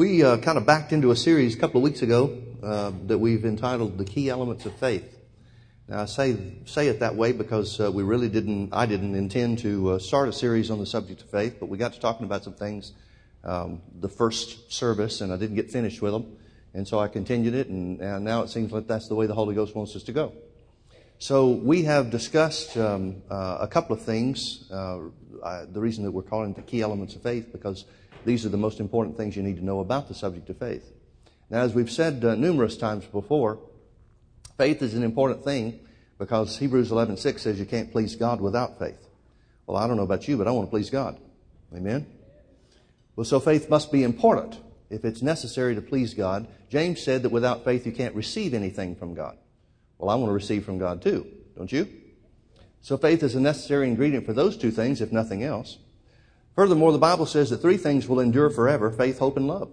We uh, kind of backed into a series a couple of weeks ago uh, that we've entitled "The Key Elements of Faith." Now, I say say it that way because uh, we really didn't. I didn't intend to uh, start a series on the subject of faith, but we got to talking about some things um, the first service, and I didn't get finished with them, and so I continued it, and, and, now it seems like that's the way the Holy Ghost wants us to go. So we have discussed um, uh, a couple of things. Uh, I, the reason that we're calling it the key elements of faith because these are the most important things you need to know about the subject of faith. Now, as we've said uh, numerous times before, faith is an important thing because Hebrews 11:6 says you can't please God without faith. Well, I don't know about you, but I want to please God. Amen. Well, so faith must be important if it's necessary to please God. James said that without faith you can't receive anything from God. Well, I want to receive from God too, don't you? So faith is a necessary ingredient for those two things, if nothing else. Furthermore, the Bible says that three things will endure forever faith, hope, and love.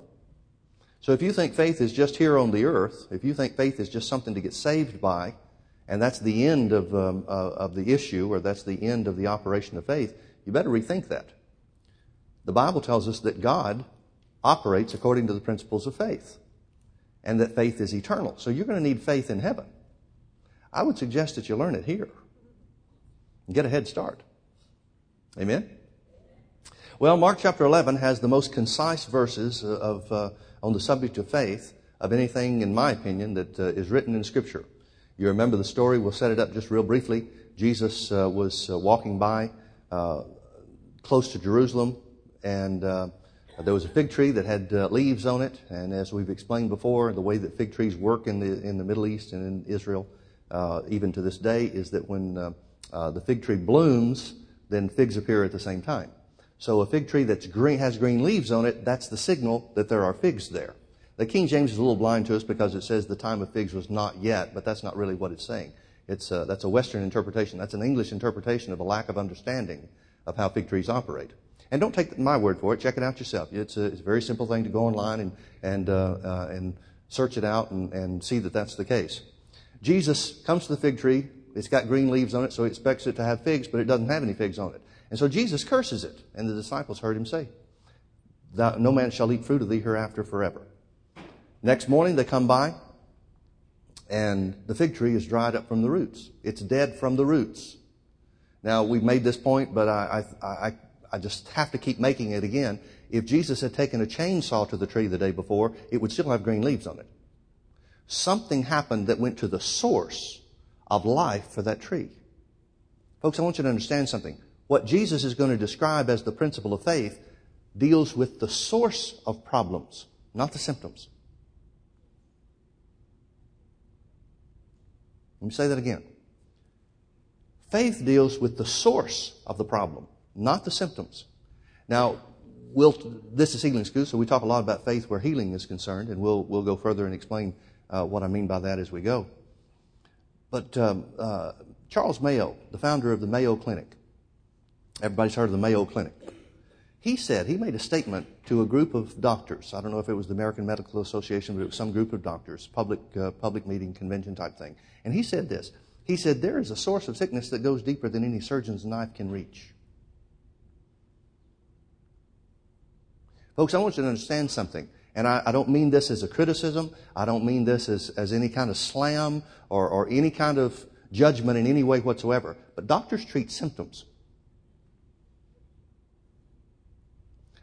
So if you think faith is just here on the earth, if you think faith is just something to get saved by, and that's the end of, um, uh, of the issue, or that's the end of the operation of faith, you better rethink that. The Bible tells us that God operates according to the principles of faith, and that faith is eternal. So you're going to need faith in heaven. I would suggest that you learn it here and get a head start. Amen? Well, Mark chapter 11 has the most concise verses of, uh, on the subject of faith of anything, in my opinion, that uh, is written in Scripture. You remember the story. We'll set it up just real briefly. Jesus uh, was uh, walking by uh, close to Jerusalem, and uh, there was a fig tree that had leaves on it. And as we've explained before, the way that fig trees work in the in the Middle East and in Israel, even to this day, is that when the fig tree blooms, then figs appear at the same time. So a fig tree that has green leaves on it, that's the signal that there are figs there. The King James is a little blind to us because it says the time of figs was not yet, but that's not really what it's saying. It's a, uh, that's a Western interpretation. That's an English interpretation of a lack of understanding of how fig trees operate. And don't take my word for it. Check it out yourself. It's a, it's a very simple thing to go online and and uh, uh, and search it out and, and see that that's the case. Jesus comes to the fig tree. It's got green leaves on it, so he expects it to have figs, but it doesn't have any figs on it. And so Jesus curses it, and the disciples heard him say, No man shall eat fruit of thee hereafter forever. Next morning they come by, and the fig tree is dried up from the roots. It's dead from the roots. Now, we've made this point, but I, I, I, I just have to keep making it again. If Jesus had taken a chainsaw to the tree the day before, it would still have green leaves on it. Something happened that went to the source of life for that tree. Folks, I want you to understand something. What Jesus is going to describe as the principle of faith deals with the source of problems, not the symptoms. Let me say that again. Faith deals with the source of the problem, not the symptoms. Now, we'll, this is Healing School, so we talk a lot about faith where healing is concerned, and we'll, we'll go further and explain uh, what I mean by that as we go. But um, uh, Charles Mayo, the founder of the Mayo Clinic, Everybody's heard of the Mayo Clinic. He said, he made a statement to a group of doctors. I don't know if it was the American Medical Association, but it was some group of doctors, public, uh, public meeting, convention type thing. And he said this. He said, there is a source of sickness that goes deeper than any surgeon's knife can reach. Folks, I want you to understand something. And I, I, don't mean this as a criticism. I don't mean this as, as any kind of slam or, or any kind of judgment in any way whatsoever. But doctors treat symptoms.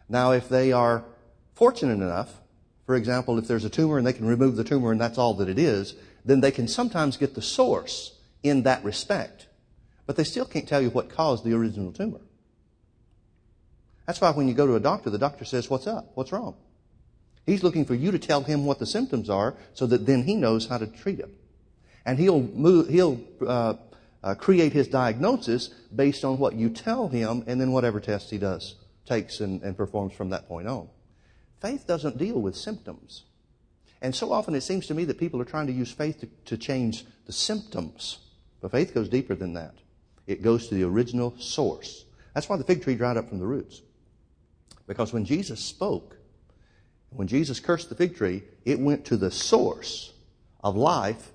Now, if they are fortunate enough, for example, if there's a tumor and they can remove the tumor and that's all that it is, then they can sometimes get the source in that respect. But they still can't tell you what caused the original tumor. That's why when you go to a doctor, the doctor says, What's up? What's wrong? He's looking for you to tell him what the symptoms are so that then he knows how to treat them. And he'll, move, he'll uh, uh, create his diagnosis based on what you tell him and then whatever test he does takes and, and performs from that point on. Faith doesn't deal with symptoms. And so often it seems to me that people are trying to use faith to, to change the symptoms. But faith goes deeper than that. It goes to the original source. That's why the fig tree dried up from the roots. Because when Jesus spoke, when Jesus cursed the fig tree, it went to the source of life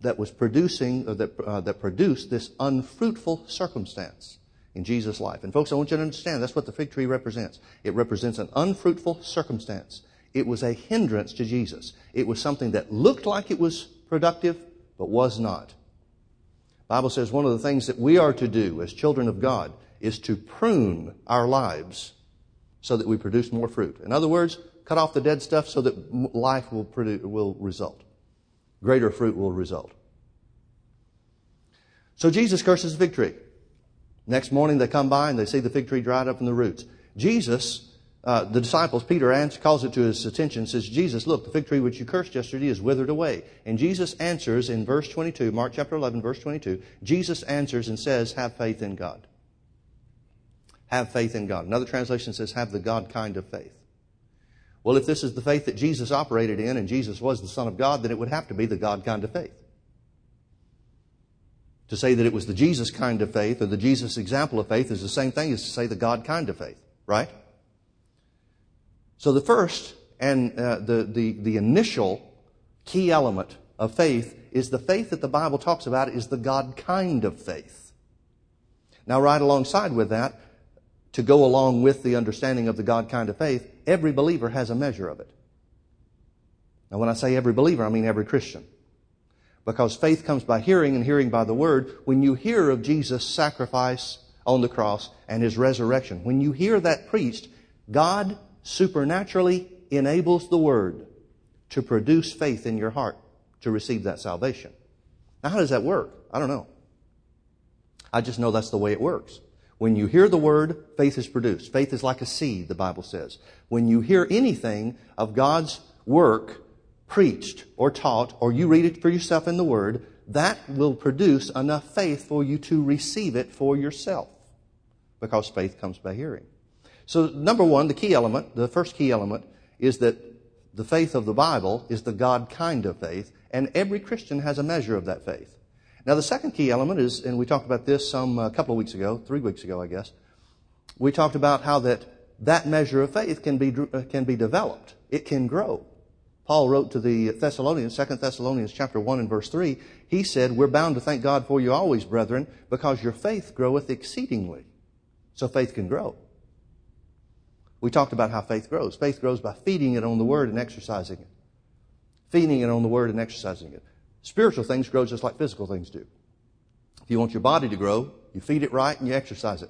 that was producing, or that, uh, that produced this unfruitful circumstance in Jesus' life. And folks, I want you to understand that's what the fig tree represents. It represents an unfruitful circumstance It was a hindrance to Jesus. It was something that looked like it was productive, but was not. Bible says one of the things that we are to do as children of God is to prune our lives so that we produce more fruit. In other words, cut off the dead stuff so that life will, produce, will result. Greater fruit will result. So Jesus curses the fig tree. Next morning they come by and they see the fig tree dried up from the roots. Jesus, uh, the disciples, Peter answers, calls it to his attention, says, Jesus, look, the fig tree which you cursed yesterday is withered away. And Jesus answers in verse 22, Mark chapter 11, verse 22, Jesus answers and says, have faith in God. Have faith in God. Another translation says, have the God kind of faith. Well, if this is the faith that Jesus operated in and Jesus was the Son of God, then it would have to be the God kind of faith. To say that it was the Jesus kind of faith or the Jesus example of faith is the same thing as to say the God kind of faith, right? So the first and uh, the, the, the initial key element of faith is the faith that the Bible talks about is the God kind of faith. Now, right alongside with that, to go along with the understanding of the God kind of faith, every believer has a measure of it. Now, when I say every believer, I mean every Christian. Because faith comes by hearing and hearing by the word. When you hear of Jesus' sacrifice on the cross and his resurrection, when you hear that preached, God supernaturally enables the word to produce faith in your heart to receive that salvation. Now, how does that work? I don't know. I just know that's the way it works. When you hear the word, faith is produced. Faith is like a seed, the Bible says. When you hear anything of God's work preached or taught, or you read it for yourself in the word, that will produce enough faith for you to receive it for yourself. Because faith comes by hearing. So, number one, the key element, the first key element, is that the faith of the Bible is the God kind of faith, and every Christian has a measure of that faith. Now, the second key element is, and we talked about this some a uh, couple of weeks ago, three weeks ago, I guess. We talked about how that that measure of faith can be uh, can be developed. It can grow. Paul wrote to the Thessalonians, 2 Thessalonians chapter 1 and verse 3, he said, We're bound to thank God for you always, brethren, because your faith groweth exceedingly. So faith can grow. We talked about how faith grows. Faith grows by feeding it on the Word and exercising it. Feeding it on the Word and exercising it. Spiritual things grow just like physical things do. If you want your body to grow, you feed it right and you exercise it.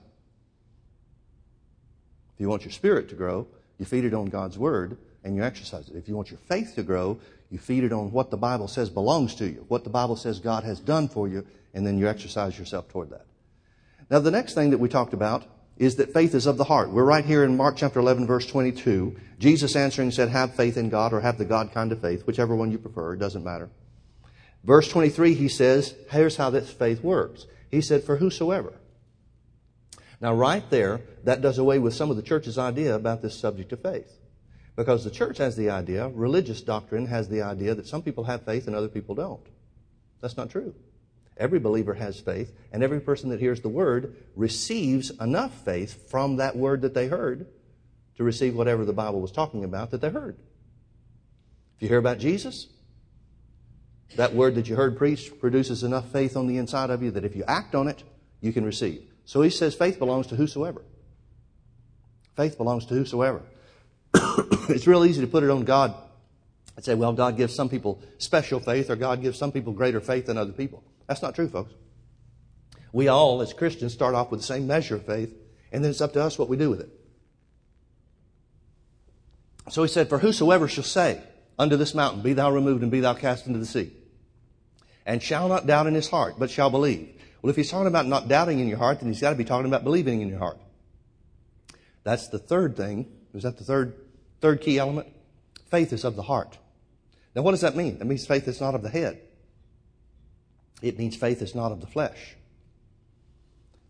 If you want your spirit to grow, you feed it on God's Word and you exercise it. If you want your faith to grow, you feed it on what the Bible says belongs to you, what the Bible says God has done for you, and then you exercise yourself toward that. Now, the next thing that we talked about is that faith is of the heart. We're right here in Mark chapter 11, verse 22. Jesus answering said, Have faith in God or have the God kind of faith, whichever one you prefer, it doesn't matter. Verse 23, he says, here's how this faith works. He said, for whosoever. Now, right there, that does away with some of the church's idea about this subject of faith. Because the church has the idea, religious doctrine has the idea that some people have faith and other people don't. That's not true. Every believer has faith, and every person that hears the word receives enough faith from that word that they heard to receive whatever the Bible was talking about that they heard. If you hear about Jesus, that word that you heard preached produces enough faith on the inside of you that if you act on it, you can receive. So he says faith belongs to whosoever. Faith belongs to whosoever. it's real easy to put it on God and say, well, God gives some people special faith or God gives some people greater faith than other people. That's not true, folks. We all, as Christians, start off with the same measure of faith, and then it's up to us what we do with it. So he said, For whosoever shall say unto this mountain, Be thou removed and be thou cast into the sea and shall not doubt in his heart, but shall believe. Well, if he's talking about not doubting in your heart, then he's got to be talking about believing in your heart. That's the third thing. Is that the third, third key element? Faith is of the heart. Now, what does that mean? That means faith is not of the head. It means faith is not of the flesh.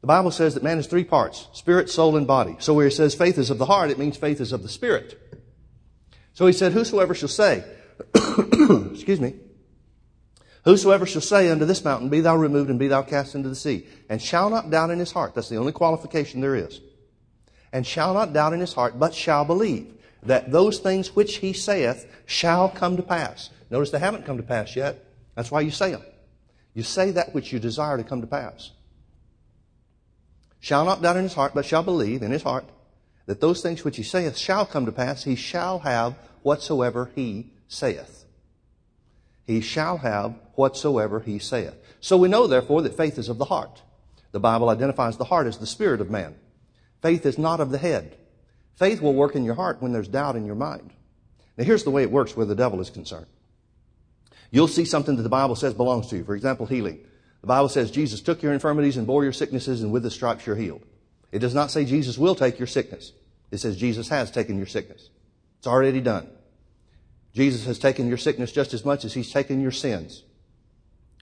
The Bible says that man is three parts spirit, soul, and body. So where it says faith is of the heart, it means faith is of the spirit. So he said, Whosoever shall say, excuse me, Whosoever shall say unto this mountain, Be thou removed and be thou cast into the sea, and shall not doubt in his heart, that's the only qualification there is, and shall not doubt in his heart, but shall believe that those things which he saith shall come to pass. Notice they haven't come to pass yet. That's why you say them. You say that which you desire to come to pass. Shall not doubt in his heart, but shall believe in his heart that those things which he saith shall come to pass. He shall have whatsoever he saith. He shall have whatsoever he saith. So we know, therefore, that faith is of the heart. The Bible identifies the heart as the spirit of man. Faith is not of the head. Faith will work in your heart when there's doubt in your mind. Now, here's the way it works where the devil is concerned. You'll see something that the Bible says belongs to you. For example, healing. The Bible says Jesus took your infirmities and bore your sicknesses, and with the stripes you're healed. It does not say Jesus will take your sickness. It says Jesus has taken your sickness. It's already done. Jesus has taken your sickness just as much as he's taken your sins.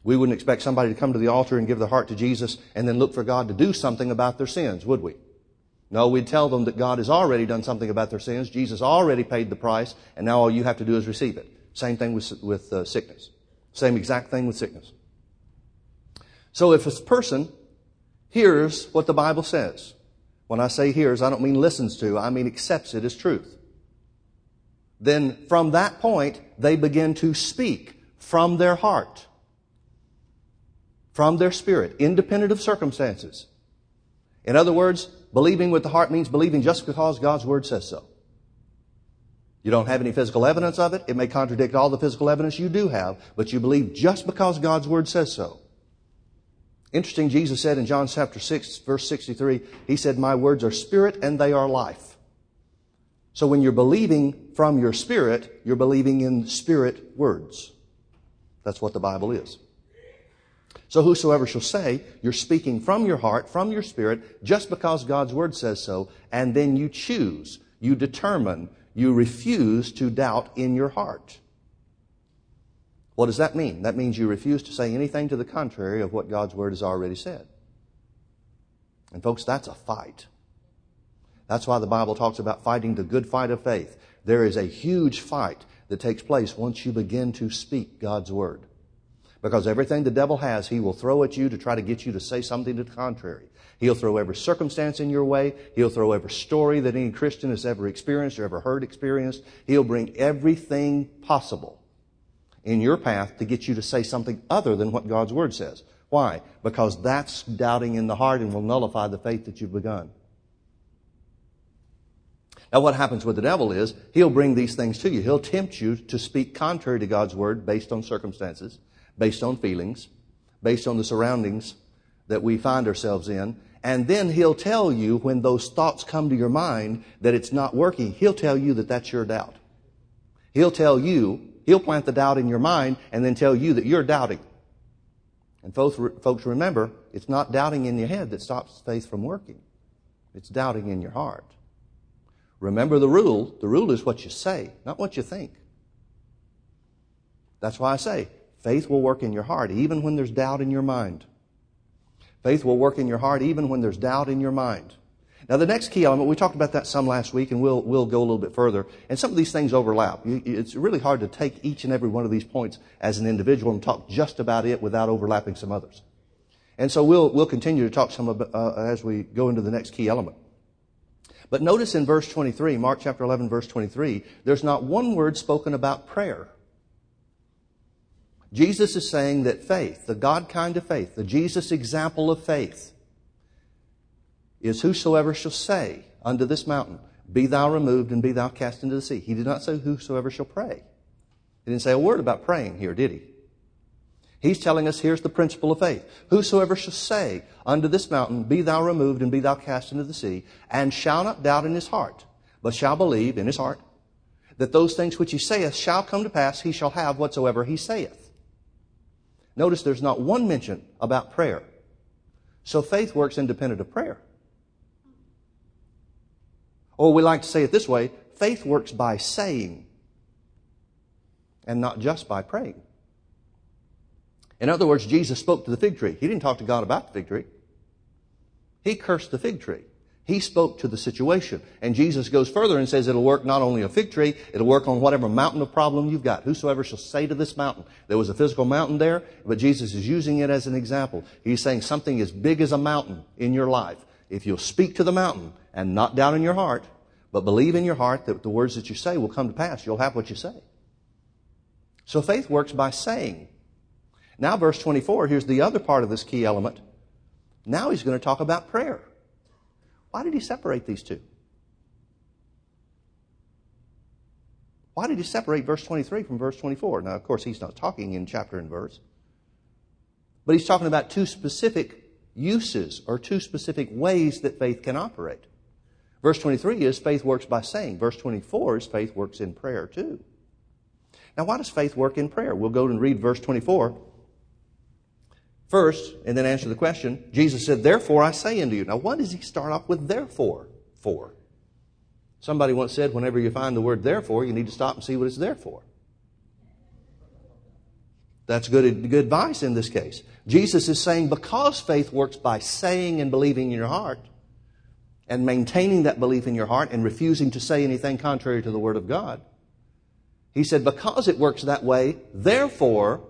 We wouldn't expect somebody to come to the altar and give their heart to Jesus and then look for God to do something about their sins, would we? No, we'd tell them that God has already done something about their sins. Jesus already paid the price, and now all you have to do is receive it. Same thing with, with uh, sickness. Same exact thing with sickness. So if a person hears what the Bible says, when I say hears, I don't mean listens to, I mean accepts it as truth. Then from that point, they begin to speak from their heart, from their spirit, independent of circumstances. In other words, Believing with the heart means believing just because God's Word says so. You don't have any physical evidence of it. It may contradict all the physical evidence you do have, but you believe just because God's Word says so. Interesting, Jesus said in John chapter 6, verse 63, He said, My words are spirit and they are life. So when you're believing from your spirit, you're believing in spirit words. That's what the Bible is. So whosoever shall say, you're speaking from your heart, from your spirit, just because God's word says so, and then you choose, you determine, you refuse to doubt in your heart. What does that mean? That means you refuse to say anything to the contrary of what God's word has already said. And folks, that's a fight. That's why the Bible talks about fighting the good fight of faith. There is a huge fight that takes place once you begin to speak God's word. Because everything the devil has, he will throw at you to try to get you to say something to the contrary. He'll throw every circumstance in your way. He'll throw every story that any Christian has ever experienced or ever heard experienced. He'll bring everything possible in your path to get you to say something other than what God's Word says. Why? Because that's doubting in the heart and will nullify the faith that you've begun. Now, what happens with the devil is he'll bring these things to you. He'll tempt you to speak contrary to God's Word based on circumstances based on feelings, based on the surroundings that we find ourselves in. And then he'll tell you when those thoughts come to your mind that it's not working, he'll tell you that that's your doubt. He'll tell you, he'll plant the doubt in your mind and then tell you that you're doubting. And folks, folks remember, it's not doubting in your head that stops faith from working. It's doubting in your heart. Remember the rule. The rule is what you say, not what you think. That's why I say, Faith will work in your heart even when there's doubt in your mind. Faith will work in your heart even when there's doubt in your mind. Now, the next key element, we talked about that some last week, and we'll, we'll go a little bit further. And some of these things overlap. It's really hard to take each and every one of these points as an individual and talk just about it without overlapping some others. And so we'll, we'll continue to talk some about, uh, as we go into the next key element. But notice in verse 23, Mark chapter 11, verse 23, there's not one word spoken about prayer. Jesus is saying that faith, the God kind of faith, the Jesus example of faith, is whosoever shall say unto this mountain, Be thou removed and be thou cast into the sea. He did not say whosoever shall pray. He didn't say a word about praying here, did he? He's telling us here's the principle of faith. Whosoever shall say unto this mountain, Be thou removed and be thou cast into the sea, and shall not doubt in his heart, but shall believe in his heart, that those things which he saith shall come to pass, he shall have whatsoever he saith. Notice there's not one mention about prayer. So faith works independent of prayer. Or we like to say it this way faith works by saying and not just by praying. In other words, Jesus spoke to the fig tree. He didn't talk to God about the fig tree. He cursed the fig tree. He spoke to the situation. And Jesus goes further and says it'll work not only on a fig tree, it'll work on whatever mountain of problem you've got. Whosoever shall say to this mountain. There was a physical mountain there, but Jesus is using it as an example. He's saying something as big as a mountain in your life. If you'll speak to the mountain and not doubt in your heart, but believe in your heart that the words that you say will come to pass, you'll have what you say. So faith works by saying. Now, verse 24, here's the other part of this key element. Now he's going to talk about prayer. Why did he separate these two? Why did he separate verse 23 from verse 24? Now, of course, he's not talking in chapter and verse, but he's talking about two specific uses or two specific ways that faith can operate. Verse 23 is faith works by saying. Verse 24 is faith works in prayer too. Now, why does faith work in prayer? We'll go and read verse 24 first and then answer the question. Jesus said, Therefore I say unto you. Now, what does he start off with therefore for? Somebody once said, whenever you find the word therefore, you need to stop and see what it's there for. That's good, good advice in this case. Jesus is saying because faith works by saying and believing in your heart, and maintaining that belief in your heart and refusing to say anything contrary to the Word of God, he said, because it works that way, therefore,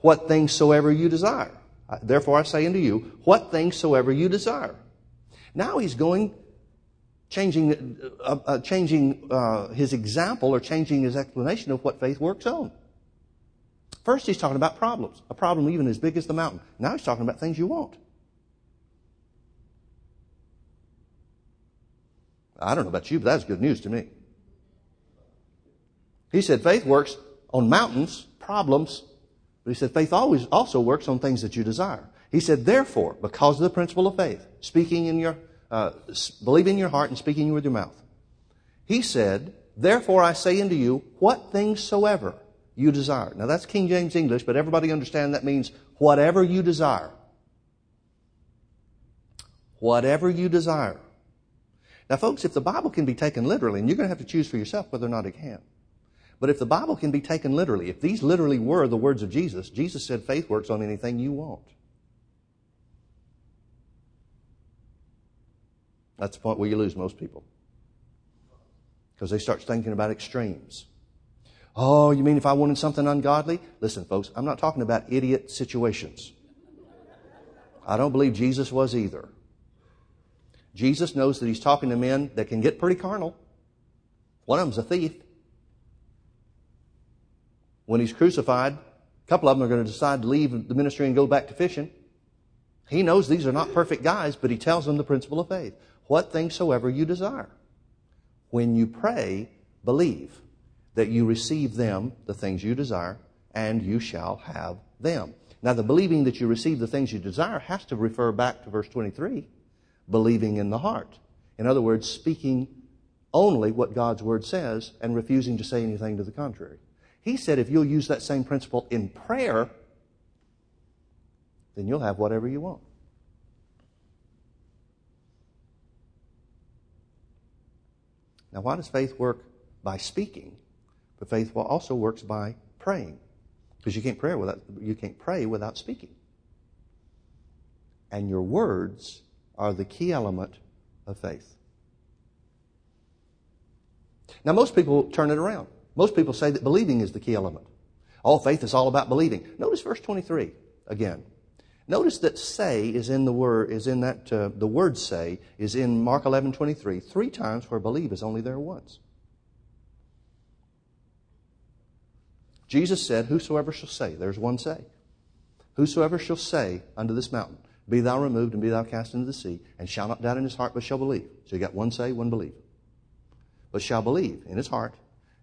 what things soever you desire. Therefore I say unto you, what things soever you desire. Now he's going changing, uh, uh, changing uh, his example or changing his explanation of what faith works on. First, he's talking about problems, a problem even as big as the mountain. Now he's talking about things you want. I don't know about you, but that's good news to me. He said faith works on mountains, problems, but he said faith always also works on things that you desire. He said, therefore, because of the principle of faith, speaking in your uh, believing in your heart and speaking with your mouth. He said, Therefore I say unto you, what things soever you desire. Now that's King James English, but everybody understand that means whatever you desire. Whatever you desire. Now, folks, if the Bible can be taken literally, and you're going to have to choose for yourself whether or not it can. But if the Bible can be taken literally, if these literally were the words of Jesus, Jesus said faith works on anything you want. That's the point where you lose most people. Because they start thinking about extremes. Oh, you mean if I wanted something ungodly? Listen, folks, I'm not talking about idiot situations. I don't believe Jesus was either. Jesus knows that he's talking to men that can get pretty carnal. One of them's a thief. When he's crucified, a couple of them are going to decide to leave the ministry and go back to fishing. He knows these are not perfect guys, but he tells them the principle of faith what things soever you desire. When you pray, believe that you receive them, the things you desire, and you shall have them. Now, the believing that you receive the things you desire has to refer back to verse 23 believing in the heart. In other words, speaking only what God's word says and refusing to say anything to the contrary. He said if you'll use that same principle in prayer, then you'll have whatever you want. Now, why does faith work by speaking? But faith also works by praying. Because you can't pray without you can't pray without speaking. And your words are the key element of faith. Now most people turn it around. Most people say that believing is the key element. All faith is all about believing. Notice verse 23 again. Notice that say is in the word is in that uh, the word say is in Mark 11:23 three times where believe is only there once. Jesus said, "Whosoever shall say, there's one say. Whosoever shall say unto this mountain, be thou removed and be thou cast into the sea, and shall not doubt in his heart, but shall believe." So you got one say, one believe. But shall believe in his heart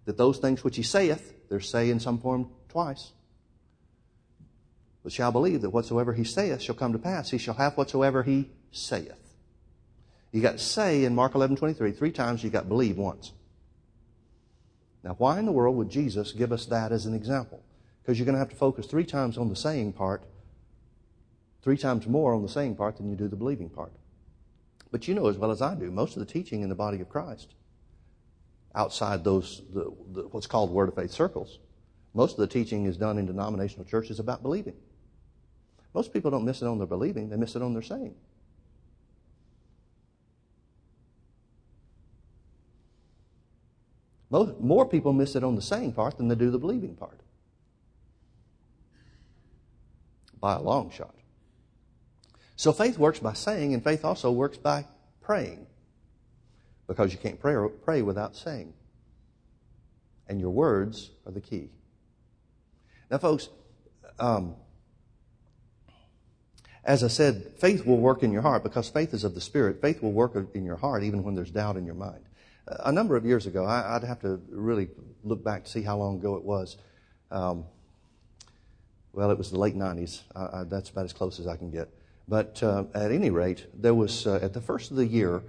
that those things which he saith, there's say in some form twice but shall believe that whatsoever he saith shall come to pass. He shall have whatsoever he saith. You got say in Mark 11, 23. Three times you got believe once. Now, why in the world would Jesus give us that as an example? Because you're going to have to focus three times on the saying part, three times more on the saying part than you do the believing part. But you know as well as I do, most of the teaching in the body of Christ, outside those, the, the, what's called Word of Faith circles, most of the teaching is done in denominational churches about believing. Most people don't miss it on their believing, they miss it on their saying. Most, more people miss it on the saying part than they do the believing part. By a long shot. So faith works by saying, and faith also works by praying. Because you can't pray, pray without saying. And your words are the key. Now, folks, um, as I said, faith will work in your heart because faith is of the Spirit. Faith will work in your heart even when there's doubt in your mind. A number of years ago, I, would have to really look back to see how long ago it was. Um, well, it was the late 90s. I, I, that's about as close as I can get. But uh, at any rate, there was, uh, at the first of the year,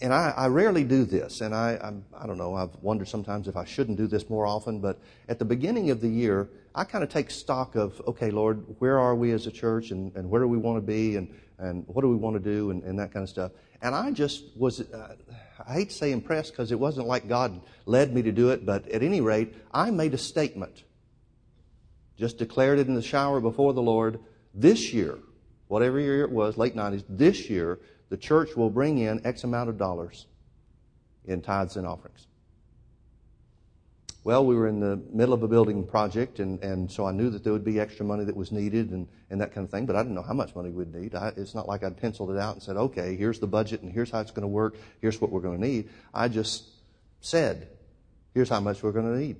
and I, I rarely do this, and I, I'm, I don't know, I've wondered sometimes if I shouldn't do this more often, but at the beginning of the year, I kind of take stock of, okay, Lord, where are we as a church, and, and where do we want to be, and, and what do we want to do, and, and that kind of stuff. And I just was, uh, I hate to say impressed because it wasn't like God led me to do it, but at any rate, I made a statement just declared it in the shower before the Lord. This year, whatever year it was, late 90s, this year, the church will bring in X amount of dollars in tithes and offerings. Well, we were in the middle of a building project, and, and so I knew that there would be extra money that was needed and, and that kind of thing, but I didn't know how much money we'd need. I, it's not like I'd penciled it out and said, okay, here's the budget, and here's how it's going to work, here's what we're going to need. I just said, here's how much we're going to need.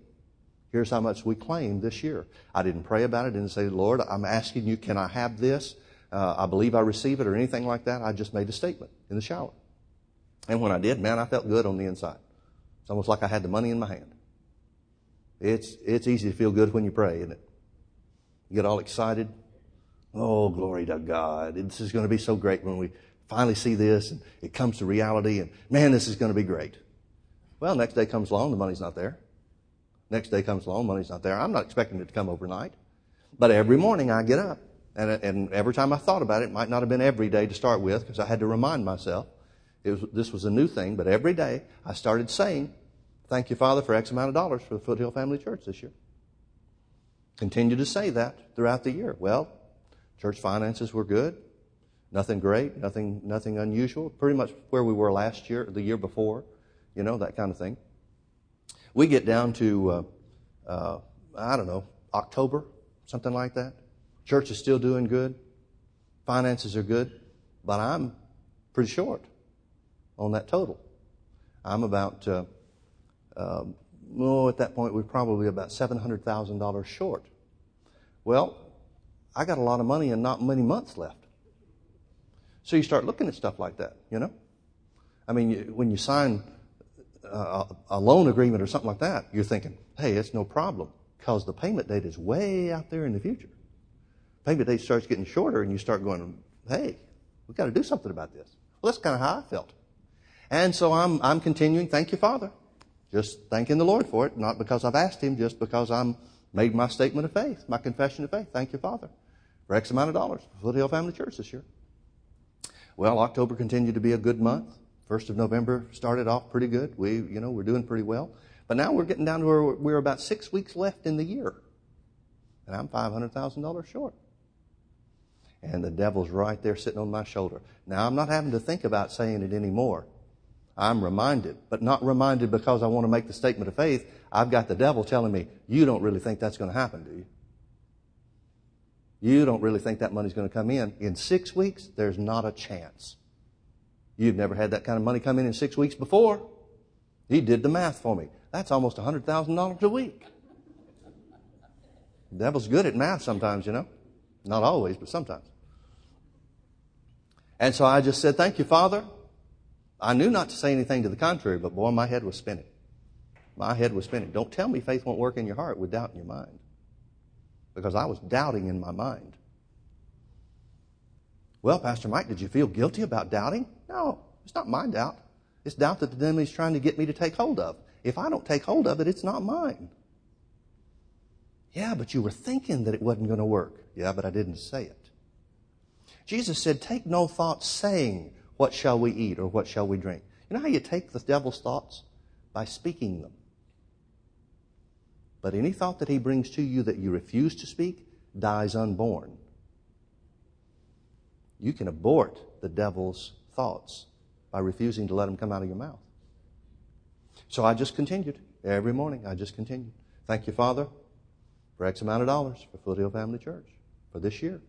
Here's how much we claim this year. I didn't pray about it. Didn't say, Lord, I'm asking you, can I have this? Uh, I believe I receive it or anything like that. I just made a statement in the shower. And when I did, man, I felt good on the inside. It's almost like I had the money in my hand. It's, it's easy to feel good when you pray, isn't it? You get all excited. Oh, glory to God. This is going to be so great when we finally see this and it comes to reality and man, this is going to be great. Well, next day comes along, the money's not there. Next day comes along, money's not there. I'm not expecting it to come overnight. But every morning I get up. And, and every time I thought about it, it might not have been every day to start with because I had to remind myself. Was, this was a new thing, but every day I started saying, Thank you, Father, for X amount of dollars for the Foothill Family Church this year. Continue to say that throughout the year. Well, church finances were good. Nothing great, nothing, nothing unusual. Pretty much where we were last year, the year before, you know, that kind of thing. We get down to, uh, uh, I don't know, October, something like that. Church is still doing good. Finances are good. But I'm pretty short on that total. I'm about, uh, um, well, at that point, we're probably about $700,000 short. Well, I got a lot of money and not many months left. So you start looking at stuff like that, you know? I mean, you, when you sign a, a loan agreement or something like that, you're thinking, hey, it's no problem because the payment date is way out there in the future. Payment date starts getting shorter and you start going, hey, we've got to do something about this. Well, that's kind of how I felt. And so I'm, I'm continuing, thank you, Father. Just thanking the Lord for it, not because I've asked Him, just because I'm made my statement of faith, my confession of faith. Thank you, Father, for X amount of dollars for Foothill Family Church this year. Well, October continued to be a good month. First of November started off pretty good. We, you know, we're doing pretty well. But now we're getting down to where we're about six weeks left in the year. And I'm $500,000 short. And the devil's right there sitting on my shoulder. Now I'm not having to think about saying it anymore. I'm reminded, but not reminded because I want to make the statement of faith. I've got the devil telling me, you don't really think that's going to happen, do you? You don't really think that money's going to come in. In six weeks, there's not a chance. You've never had that kind of money come in in six weeks before. He did the math for me. That's almost $100,000 a week. The devil's good at math sometimes, you know. Not always, but sometimes. And so I just said, Thank you, Father. I knew not to say anything to the contrary, but boy, my head was spinning. My head was spinning. Don't tell me faith won't work in your heart with doubt in your mind. Because I was doubting in my mind. Well, Pastor Mike, did you feel guilty about doubting? No, it's not my doubt. It's doubt that the enemy's trying to get me to take hold of. If I don't take hold of it, it's not mine. Yeah, but you were thinking that it wasn't going to work. Yeah, but I didn't say it. Jesus said, Take no thought saying, what shall we eat or what shall we drink? You know how you take the devil's thoughts? By speaking them. But any thought that he brings to you that you refuse to speak dies unborn. You can abort the devil's thoughts by refusing to let them come out of your mouth. So I just continued. Every morning, I just continued. Thank you, Father, for X amount of dollars for Foothill Family Church for this year.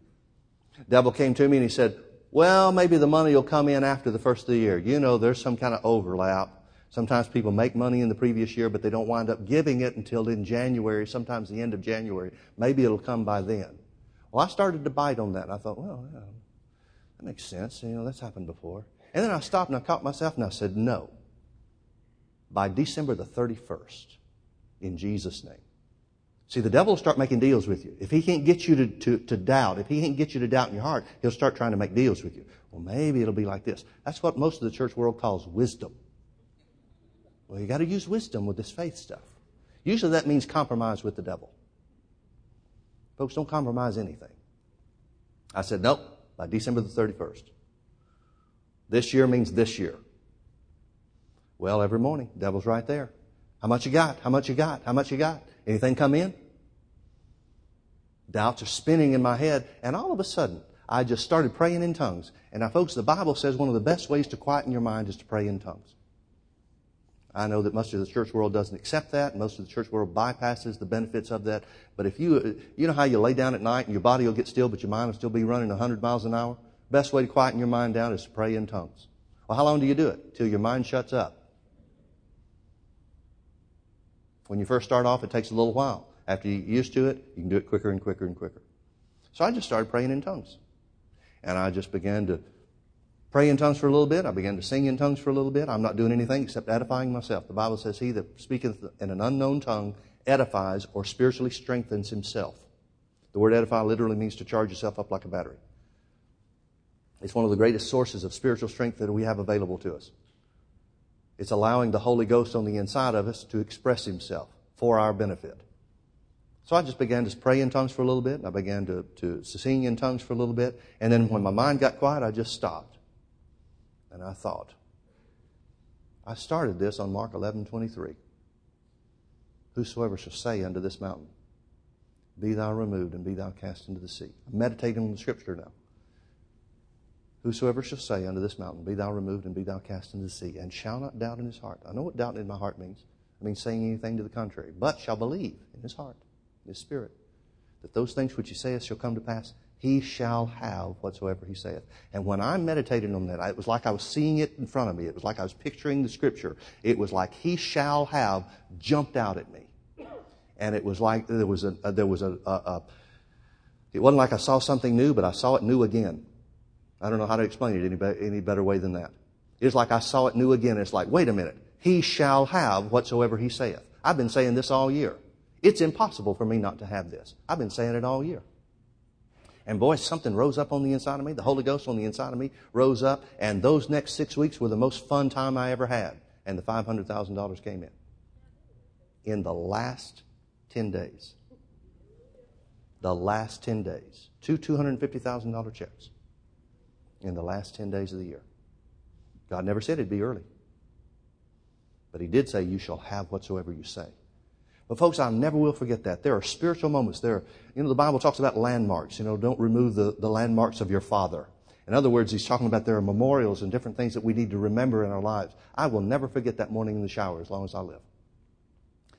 devil came to me and he said, well, maybe the money will come in after the first of the year. You know, there's some kind of overlap. Sometimes people make money in the previous year, but they don't wind up giving it until in January, sometimes the end of January. Maybe it'll come by then. Well, I started to bite on that. And I thought, well, yeah, that makes sense. You know, that's happened before. And then I stopped and I caught myself and I said, no. by December the 31st in Jesus' name. See, the devil will start making deals with you. If he can't get you to, to, to doubt, if he can't get you to doubt in your heart, he'll start trying to make deals with you. Well, maybe it'll be like this. That's what most of the church world calls wisdom. Well, you got to use wisdom with this faith stuff. Usually that means compromise with the devil. Folks, don't compromise anything. I said, nope, by December the 31st. This year means this year. Well, every morning, devil's right there. How much you got? How much you got? How much you got? Anything come in? Doubts are spinning in my head, and all of a sudden, I just started praying in tongues. And now, folks, the Bible says one of the best ways to quieten your mind is to pray in tongues. I know that most of the church world doesn't accept that. Most of the church world bypasses the benefits of that. But if you, you know how you lay down at night and your body will get still, but your mind will still be running 100 miles an hour? Best way to quieten your mind down is to pray in tongues. Well, how long do you do it? Till your mind shuts up. When you first start off, it takes a little while. After you get used to it, you can do it quicker and quicker and quicker. So I just started praying in tongues. And I just began to pray in tongues for a little bit. I began to sing in tongues for a little bit. I'm not doing anything except edifying myself. The Bible says, He that speaketh in an unknown tongue edifies or spiritually strengthens himself. The word edify literally means to charge yourself up like a battery. It's one of the greatest sources of spiritual strength that we have available to us. It's allowing the Holy Ghost on the inside of us to express Himself for our benefit. So I just began to pray in tongues for a little bit, and I began to, to sing in tongues for a little bit, and then when my mind got quiet, I just stopped. And I thought, I started this on Mark 11 23. Whosoever shall say unto this mountain, Be thou removed and be thou cast into the sea. I'm meditating on the scripture now. Whosoever shall say unto this mountain, Be thou removed and be thou cast into the sea, and shall not doubt in his heart. I know what doubt in my heart means. I mean saying anything to the contrary, but shall believe in his heart, in his spirit, that those things which he saith shall come to pass. He shall have whatsoever he saith. And when I meditated on that, it was like I was seeing it in front of me. It was like I was picturing the scripture. It was like he shall have jumped out at me. And it was like there was a, there was a, a, a it wasn't like I saw something new, but I saw it new again. I don't know how to explain it any, be- any better way than that. It's like I saw it new again. It's like, wait a minute. He shall have whatsoever he saith. I've been saying this all year. It's impossible for me not to have this. I've been saying it all year. And boy, something rose up on the inside of me. The Holy Ghost on the inside of me rose up. And those next six weeks were the most fun time I ever had. And the $500,000 came in. In the last 10 days. The last 10 days. Two $250,000 checks in the last 10 days of the year. God never said it'd be early. But He did say, You shall have whatsoever you say. But folks, I never will forget that. There are spiritual moments. There, you know, the Bible talks about landmarks. You know, don't remove the, the landmarks of your father. In other words, he's talking about there are memorials and different things that we need to remember in our lives. I will never forget that morning in the shower as long as I live.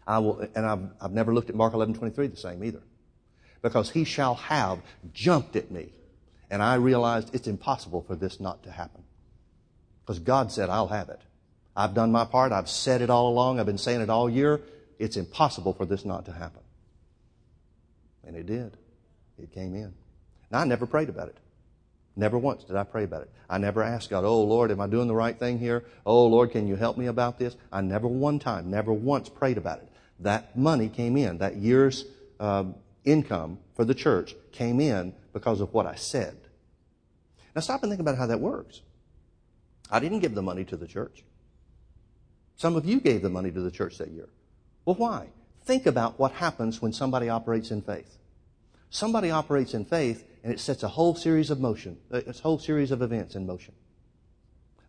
I will, and I've, I've never looked at Mark 11, 23 the same either. Because he shall have jumped at me and I realized it's impossible for this not to happen. Because God said, I'll have it. I've done my part. I've said it all along. I've been saying it all year. It's impossible for this not to happen. And it did. It came in. Now, I never prayed about it. Never once did I pray about it. I never asked God, oh Lord, am I doing the right thing here? Oh Lord, can you help me about this? I never one time, never once prayed about it. That money came in. That year's uh, income for the church came in because of what I said. Now stop and think about how that works. I didn't give the money to the church. Some of you gave the money to the church that year. Well, why? Think about what happens when somebody operates in faith. Somebody operates in faith and it sets a whole series of motion, uh, a whole series of events in motion.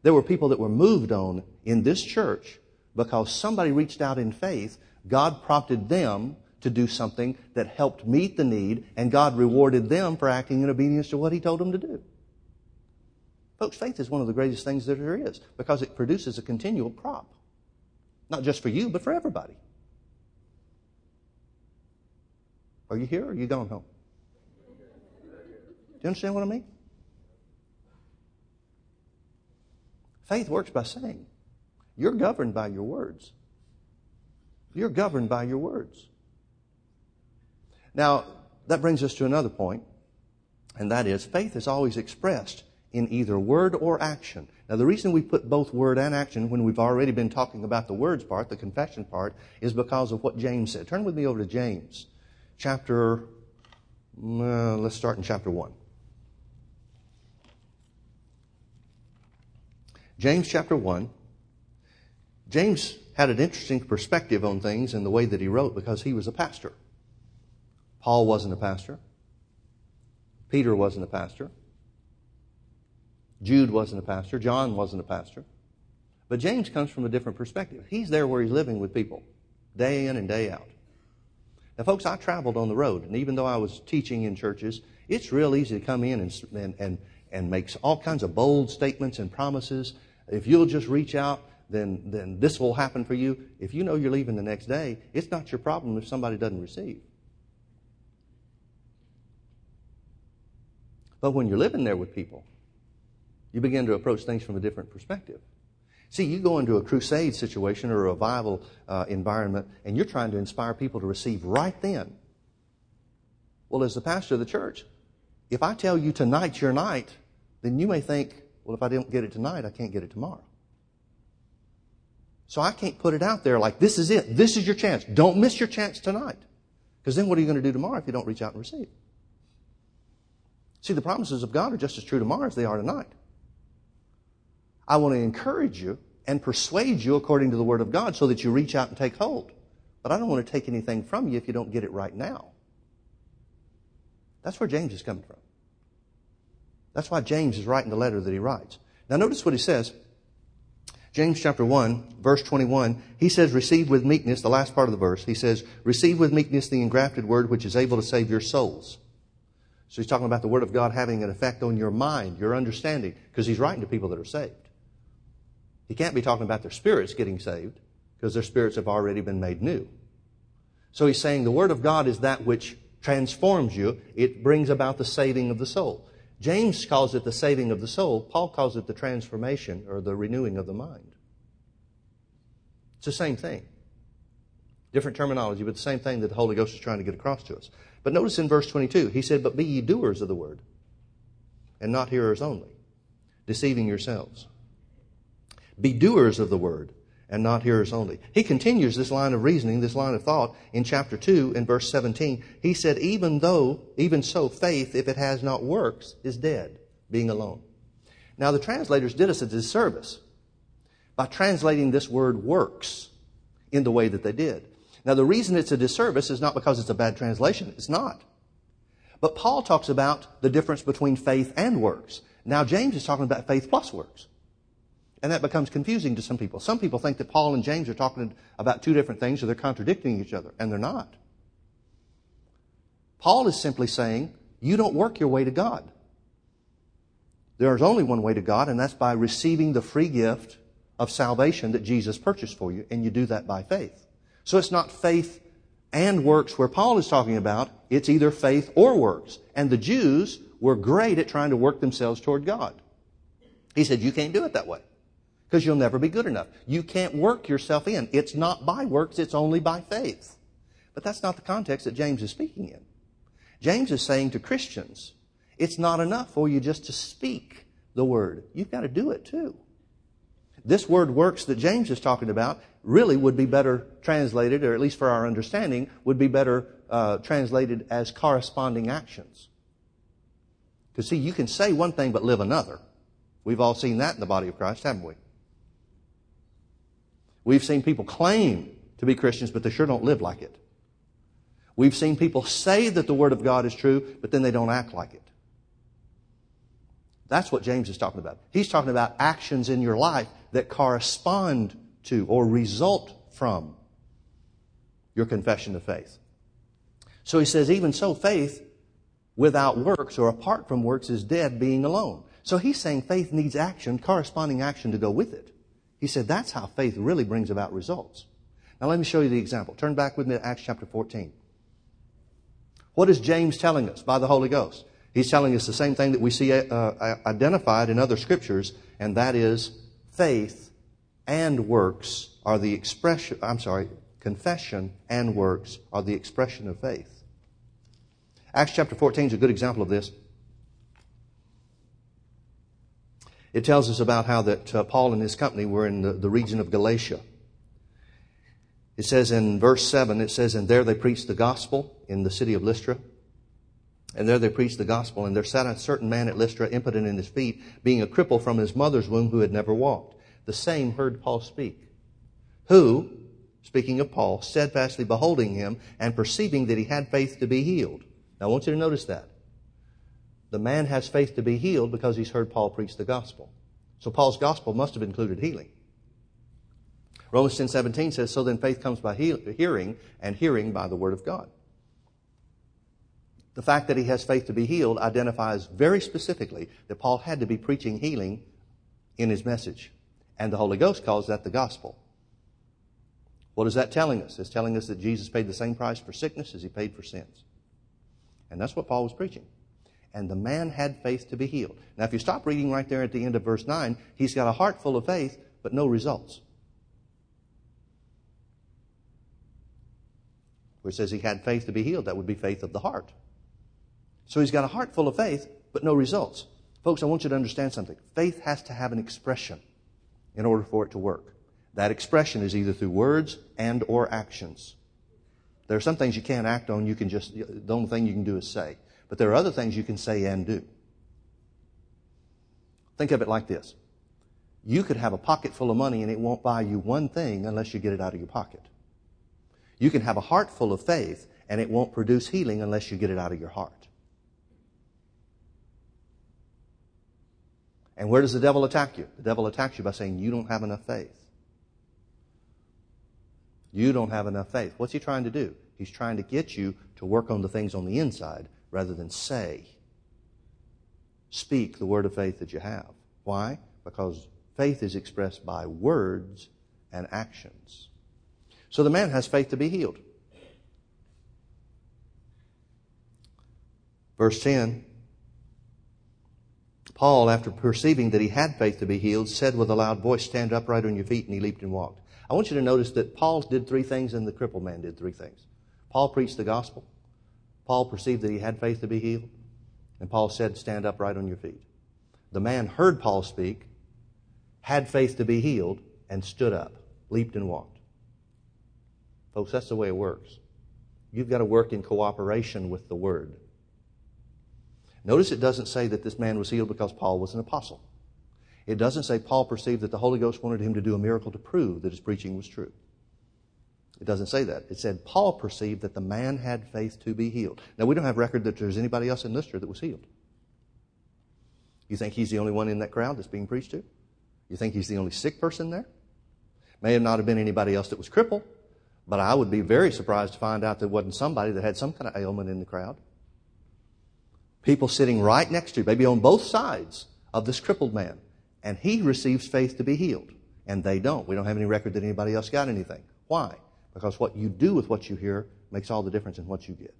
There were people that were moved on in this church because somebody reached out in faith. God prompted them to do something that helped meet the need, and God rewarded them for acting in obedience to what He told them to do. Folks, faith is one of the greatest things that there is because it produces a continual crop. Not just for you, but for everybody. Are you here or are you going home? Do you understand what I mean? Faith works by saying, You're governed by your words. You're governed by your words. Now, that brings us to another point, and that is faith is always expressed in either word or action. Now, the reason we put both word and action when we've already been talking about the words part, the confession part, is because of what James said. Turn with me over to James, chapter, uh, let's start in chapter 1. James chapter 1. James had an interesting perspective on things in the way that he wrote because he was a pastor. Paul wasn't a pastor. Peter wasn't a pastor. Jude wasn't a pastor. John wasn't a pastor. But James comes from a different perspective. He's there where he's living with people, day in and day out. Now, folks, I traveled on the road, and even though I was teaching in churches, it's real easy to come in and, and, and, and make all kinds of bold statements and promises. If you'll just reach out, then, then this will happen for you. If you know you're leaving the next day, it's not your problem if somebody doesn't receive. But when you're living there with people, you begin to approach things from a different perspective. See, you go into a crusade situation or a revival uh, environment and you're trying to inspire people to receive right then. Well, as the pastor of the church, if I tell you tonight's your night, then you may think, well, if I don't get it tonight, I can't get it tomorrow. So I can't put it out there like, this is it. This is your chance. Don't miss your chance tonight. Because then what are you going to do tomorrow if you don't reach out and receive? See, the promises of God are just as true tomorrow as they are tonight. I want to encourage you and persuade you according to the Word of God so that you reach out and take hold. But I don't want to take anything from you if you don't get it right now. That's where James is coming from. That's why James is writing the letter that he writes. Now notice what he says. James chapter 1, verse 21, he says, receive with meekness, the last part of the verse, he says, receive with meekness the engrafted word which is able to save your souls. So he's talking about the word of God having an effect on your mind, your understanding, because he's writing to people that are saved. He can't be talking about their spirits getting saved because their spirits have already been made new. So he's saying the Word of God is that which transforms you. It brings about the saving of the soul. James calls it the saving of the soul. Paul calls it the transformation or the renewing of the mind. It's the same thing. Different terminology, but the same thing that the Holy Ghost is trying to get across to us. But notice in verse 22, he said, But be ye doers of the word, and not hearers only, deceiving yourselves. Be doers of the word and not hearers only. He continues this line of reasoning, this line of thought in chapter 2 in verse 17. He said, even though, even so, faith, if it has not works, is dead, being alone. Now the translators did us a disservice by translating this word works in the way that they did. Now the reason it's a disservice is not because it's a bad translation. It's not. But Paul talks about the difference between faith and works. Now James is talking about faith plus works. And that becomes confusing to some people. Some people think that Paul and James are talking about two different things or they're contradicting each other, and they're not. Paul is simply saying, you don't work your way to God. There is only one way to God, and that's by receiving the free gift of salvation that Jesus purchased for you, and you do that by faith. So it's not faith and works where Paul is talking about, it's either faith or works. And the Jews were great at trying to work themselves toward God. He said, you can't do it that way because you'll never be good enough. You can't work yourself in. It's not by works, it's only by faith. But that's not the context that James is speaking in. James is saying to Christians, it's not enough for you just to speak the word. You've got to do it too. This word works that James is talking about really would be better translated, or at least for our understanding, would be better uh, translated as corresponding actions. Because see, you can say one thing but live another. We've all seen that in the body of Christ, haven't we? We've seen people claim to be Christians, but they sure don't live like it. We've seen people say that the Word of God is true, but then they don't act like it. That's what James is talking about. He's talking about actions in your life that correspond to or result from your confession of faith. So he says, even so, faith without works or apart from works is dead, being alone. So he's saying faith needs action, corresponding action to go with it. He said that's how faith really brings about results. Now let me show you the example. Turn back with me to Acts chapter 14. What is James telling us by the Holy Ghost? He's telling us the same thing that we see uh, identified in other scriptures, and that is faith and works are the expression, I'm sorry, confession and works are the expression of faith. Acts chapter 14 is a good example of this. It tells us about how that uh, Paul and his company were in the, the region of Galatia. It says in verse 7, it says, And there they preached the gospel in the city of Lystra. And there they preached the gospel, and there sat a certain man at Lystra, impotent in his feet, being a cripple from his mother's womb, who had never walked. The same heard Paul speak. Who, speaking of Paul, steadfastly beholding him and perceiving that he had faith to be healed. Now I want you to notice that. The man has faith to be healed because he's heard Paul preach the gospel. So Paul's gospel must have included healing. Romans 10 17 says, So then faith comes by hearing, and hearing by the word of God. The fact that he has faith to be healed identifies very specifically that Paul had to be preaching healing in his message. And the Holy Ghost calls that the gospel. What is that telling us? It's telling us that Jesus paid the same price for sickness as he paid for sins. And that's what Paul was preaching. And the man had faith to be healed. Now, if you stop reading right there at the end of verse 9, he's got a heart full of faith, but no results. Where it says he had faith to be healed, that would be faith of the heart. So he's got a heart full of faith, but no results. Folks, I want you to understand something. Faith has to have an expression in order for it to work. That expression is either through words and or actions. There are some things you can't act on, you can just, the only thing you can do is say. But there are other things you can say and do. Think of it like this. You could have a pocket full of money and it won't buy you one thing unless you get it out of your pocket. You can have a heart full of faith and it won't produce healing unless you get it out of your heart. And where does the devil attack you? The devil attacks you by saying you don't have enough faith. You don't have enough faith. What's he trying to do? He's trying to get you to work on the things on the inside rather than say. Speak the word of faith that you have. Why? Because faith is expressed by words and actions. So the man has faith to be healed. Verse 10 Paul, after perceiving that he had faith to be healed, said with a loud voice, Stand upright on your feet, and he leaped and walked. I want you to notice that Paul did three things and the crippled man did three things. Paul preached the gospel. Paul perceived that he had faith to be healed. And Paul said, Stand upright on your feet. The man heard Paul speak, had faith to be healed, and stood up, leaped and walked. Folks, that's the way it works. You've got to work in cooperation with the word. Notice it doesn't say that this man was healed because Paul was an apostle. It doesn't say Paul perceived that the Holy Ghost wanted him to do a miracle to prove that his preaching was true. It doesn't say that. It said Paul perceived that the man had faith to be healed. Now, we don't have record that there's anybody else in Lystra that was healed. You think he's the only one in that crowd that's being preached to? You think he's the only sick person there? May have not have been anybody else that was crippled, but I would be very surprised to find out there wasn't somebody that had some kind of ailment in the crowd. People sitting right next to, you, maybe on both sides of this crippled man and he receives faith to be healed. And they don't. We don't have any record that anybody else got anything. Why? Because what you do with what you hear makes all the difference in what you get.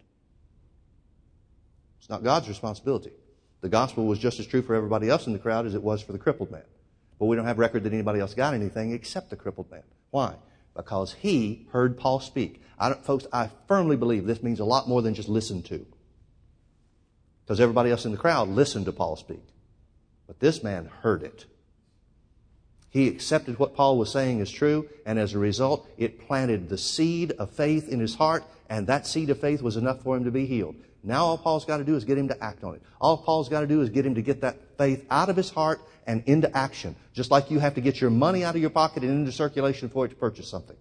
It's not God's responsibility. The gospel was just as true for everybody else in the crowd as it was for the crippled man. But we don't have record that anybody else got anything except the crippled man. Why? Because he heard Paul speak. I folks, I firmly believe this means a lot more than just listen to. Because everybody else in the crowd listened to Paul speak. But this man heard it. He accepted what Paul was saying is true, and as a result, it planted the seed of faith in his heart, and that seed of faith was enough for him to be healed. Now all Paul's got to do is get him to act on it. All Paul's got to do is get him to get that faith out of his heart and into action. Just like you have to get your money out of your pocket and into circulation for it to purchase something.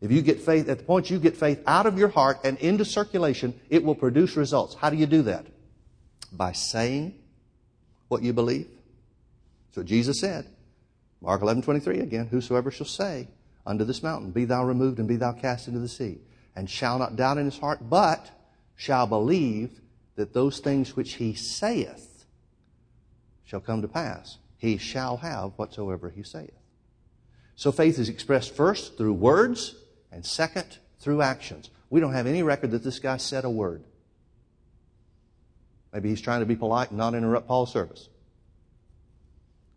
If you get faith, at the point you get faith out of your heart and into circulation, it will produce results. How do you do that? By saying what you believe so Jesus said. Mark 11, 23 again, whosoever shall say unto this mountain, be thou removed and be thou cast into the sea, and shall not doubt in his heart, but shall believe that those things which he saith shall come to pass. He shall have whatsoever he saith. So faith is expressed first through words, and second through actions. We don't have any record that this guy said a word. Maybe he's trying to be polite and not interrupt Paul's service.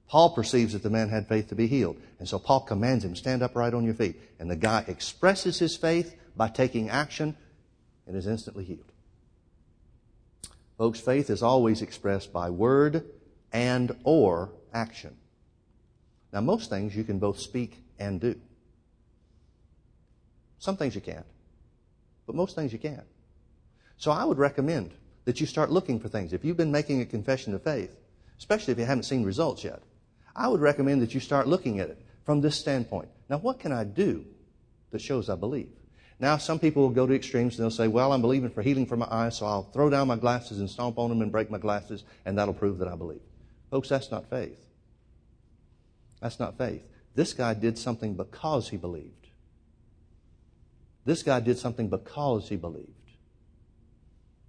Paul perceives that the man had faith to be healed. And so Paul commands him, stand upright on your feet. And the guy expresses his faith by taking action and is instantly healed. Folks, faith is always expressed by word and or action. Now, most things you can both speak and do. Some things you can't, but most things you can. So I would recommend that you start looking for things. If you've been making a confession of faith, especially if you haven't seen results yet, I would recommend that you start looking at it from this standpoint. Now, what can I do that shows I believe? Now, some people will go to extremes and they'll say, well, I'm believing for healing for my eyes, so I'll throw down my glasses and stomp on them and break my glasses, and that'll prove that I believe. Folks, that's not faith. That's not faith. This guy did something because he believed. This guy did something because he believed.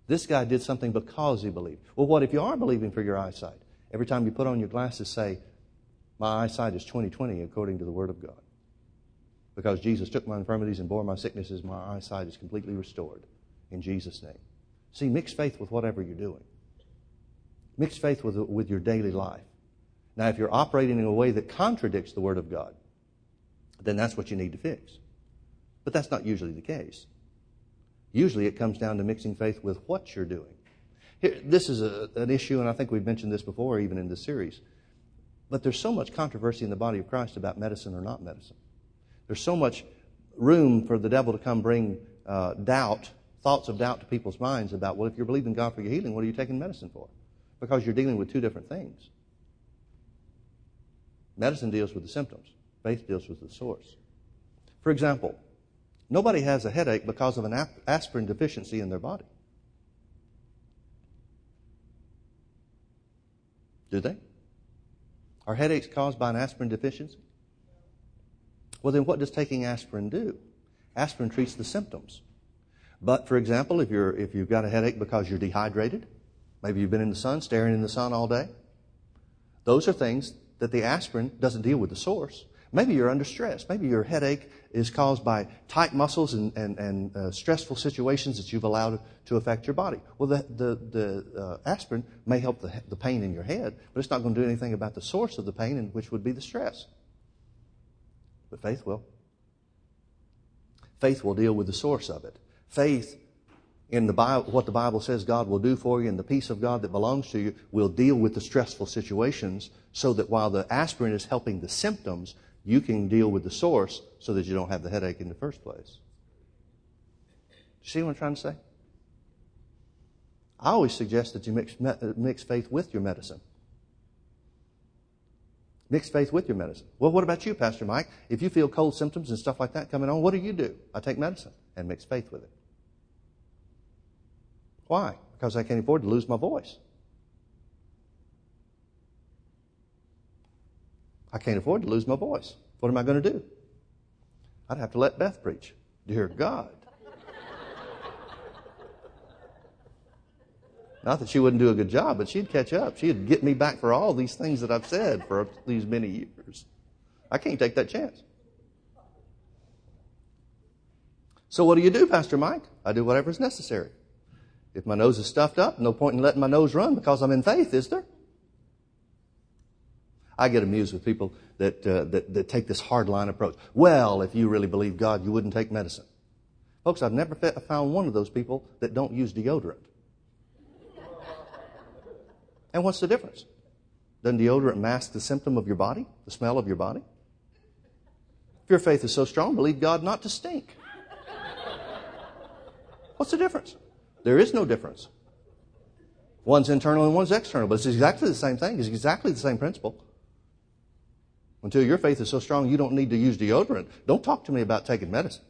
This guy did something because he believed. Well, what if you are believing for your eyesight? Every time you put on your glasses, say, My eyesight is 20/20 according to the Word of God. Because Jesus took my infirmities and bore my sicknesses, my eyesight is completely restored. In Jesus' name. See, mix faith with whatever you're doing. Mix faith with, with your daily life. Now, if you're operating in a way that contradicts the Word of God, then that's what you need to fix. But that's not usually the case. Usually it comes down to mixing faith with what you're doing. Here, this is a, an issue, and I think we've mentioned this before, even in this series. But there's so much controversy in the body of Christ about medicine or not medicine. There's so much room for the devil to come bring uh, doubt, thoughts of doubt to people's minds about, well, if you're believing God for your healing, what are you taking medicine for? Because you're dealing with two different things. Medicine deals with the symptoms, faith deals with the source. For example, nobody has a headache because of an aspirin deficiency in their body. Do they? Are headaches caused by an aspirin deficiency? Well, then what does taking aspirin do? Aspirin treats the symptoms. But, for example, if, you're, if you've got a headache because you're dehydrated, maybe you've been in the sun, staring in the sun all day, those are things that the aspirin doesn't deal with the source. Maybe you're under stress. Maybe your headache is caused by tight muscles and, and, and uh, stressful situations that you've allowed to affect your body. Well, the, the, the uh, aspirin may help the, the pain in your head, but it's not going to do anything about the source of the pain, and which would be the stress. But faith will. Faith will deal with the source of it. Faith in the Bible, what the Bible says God will do for you and the peace of God that belongs to you will deal with the stressful situations so that while the aspirin is helping the symptoms, you can deal with the source so that you don't have the headache in the first place. You See what I'm trying to say? I always suggest that you mix, mix faith with your medicine. Mix faith with your medicine. Well, what about you, Pastor Mike? If you feel cold symptoms and stuff like that coming on, what do you do? I take medicine and mix faith with it. Why? Because I can't afford to lose my voice. I can't afford to lose my voice. What am I going to do? I'd have to let Beth preach. Dear God. Not that she wouldn't do a good job, but she'd catch up. She'd get me back for all these things that I've said for these many years. I can't take that chance. So what do you do, Pastor Mike? I do whatever is necessary. If my nose is stuffed up, no point in letting my nose run because I'm in faith, is there? I get amused with people that, uh, that, that take this hardline approach. Well, if you really believe God, you wouldn't take medicine. Folks, I've never found one of those people that don't use deodorant. And what's the difference? Doesn't deodorant mask the symptom of your body, the smell of your body? If your faith is so strong, believe God not to stink. What's the difference? There is no difference. One's internal and one's external, but it's exactly the same thing. It's exactly the same principle. Until your faith is so strong you don't need to use deodorant, don't talk to me about taking medicine.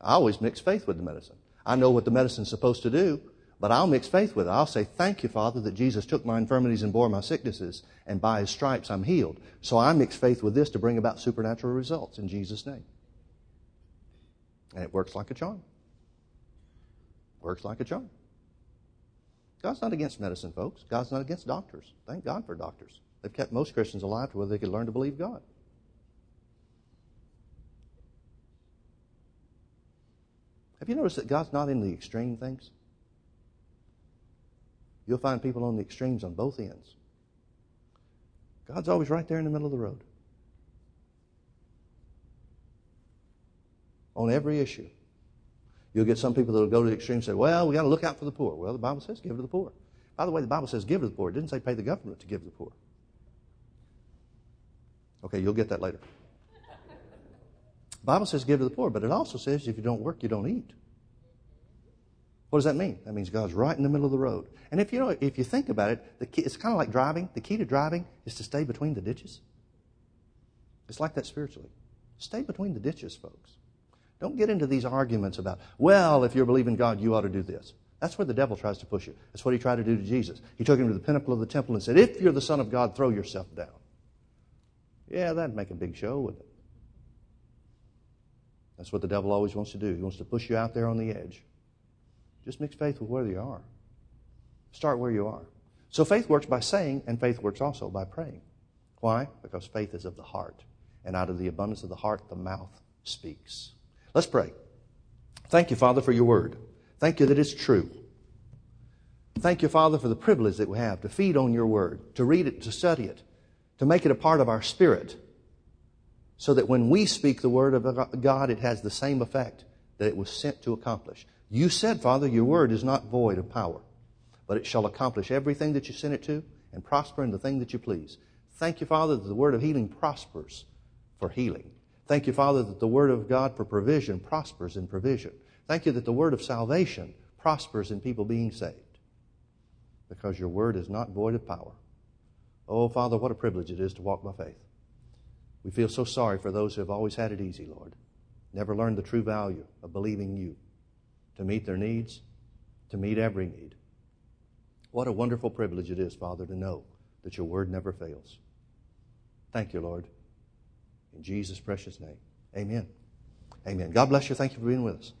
I always mix faith with the medicine. I know what the medicine's supposed to do, but I'll mix faith with it. I'll say, Thank you, Father, that Jesus took my infirmities and bore my sicknesses, and by his stripes I'm healed. So I mix faith with this to bring about supernatural results in Jesus' name. And it works like a charm. Works like a charm. God's not against medicine, folks. God's not against doctors. Thank God for doctors. They've kept most Christians alive to where they could learn to believe God. Have you noticed that God's not in the extreme things? You'll find people on the extremes on both ends. God's always right there in the middle of the road. On every issue. You'll get some people that will go to the extreme and say, well, we got to look out for the poor. Well, the Bible says give to the poor. By the way, the Bible says give to the poor. It didn't say pay the government to give to the poor. Okay, you'll get that later. The Bible says give to the poor, but it also says if you don't work, you don't eat. What does that mean? That means God's right in the middle of the road. And if you know, if you think about it, key, it's kind of like driving. The key to driving is to stay between the ditches. It's like that spiritually. Stay between the ditches, folks. Don't get into these arguments about, well, if you're believing God, you ought to do this. That's where the devil tries to push you. That's what he tried to do to Jesus. He took him to the pinnacle of the temple and said, If you're the Son of God, throw yourself down. Yeah, that'd make a big show, wouldn't it? That's what the devil always wants to do. He wants to push you out there on the edge. Just mix faith with where you are. Start where you are. So faith works by saying, and faith works also by praying. Why? Because faith is of the heart. And out of the abundance of the heart, the mouth speaks. Let's pray. Thank you, Father, for your word. Thank you that it's true. Thank you, Father, for the privilege that we have to feed on your word, to read it, to study it, to make it a part of our spirit, so that when we speak the word of God, it has the same effect that it was sent to accomplish. You said, Father, your word is not void of power, but it shall accomplish everything that you sent it to and prosper in the thing that you please. Thank you, Father, that the word of healing prospers for healing. Thank you, Father, that the word of God for provision prospers in provision. Thank you that the word of salvation prospers in people being saved. Because your word is not void of power. Oh, Father, what a privilege it is to walk by faith. We feel so sorry for those who have always had it easy, Lord. Never learned the true value of believing you to meet their needs, to meet every need. What a wonderful privilege it is, Father, to know that your word never fails. Thank you, Lord. In Jesus' precious name. Amen. Amen. God bless you. Thank you for being with us.